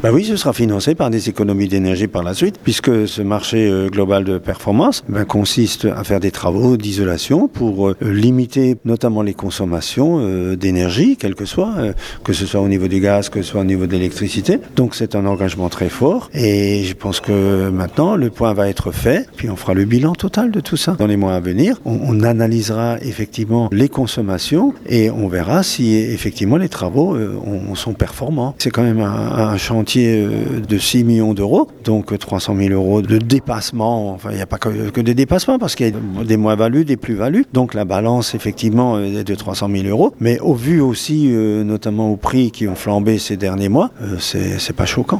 Bah oui, ce sera financé par des économies d'énergie par la suite, puisque ce marché euh, global de performance ben, consiste à faire des travaux d'isolation pour euh, limiter notamment les consommations euh, d'énergie, quel que soit, que ce soit au niveau du gaz, que ce soit au niveau de l'électricité. Donc c'est un engagement très fort et je pense que maintenant le point va être fait, puis on fera le bilan total de tout ça dans les mois à venir. On, analysera effectivement les consommations et on verra si effectivement les travaux on, sont performants. C'est quand même un, un chantier de 6 millions d'euros, donc 300 000 euros de dépassement. Enfin, il n'y a pas que, des dépassements parce qu'il y a des moins-values, des plus-values. Donc la balance effectivement est de 300 000 euros. Mais au vu aussi, euh, notamment aux prix qui ont flambé ces derniers mois, euh, c'est pas choquant.